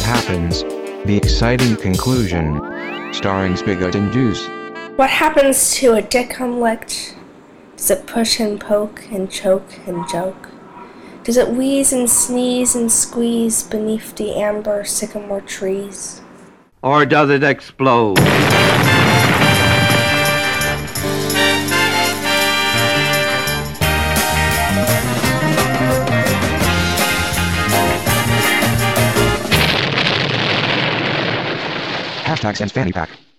that happens. The exciting conclusion. Starring Spigot and Juice. What happens to a dick omelette? Does it push and poke and choke and joke? Does it wheeze and sneeze and squeeze beneath the amber sycamore trees? Or does it explode? Hashtag and fanny pack.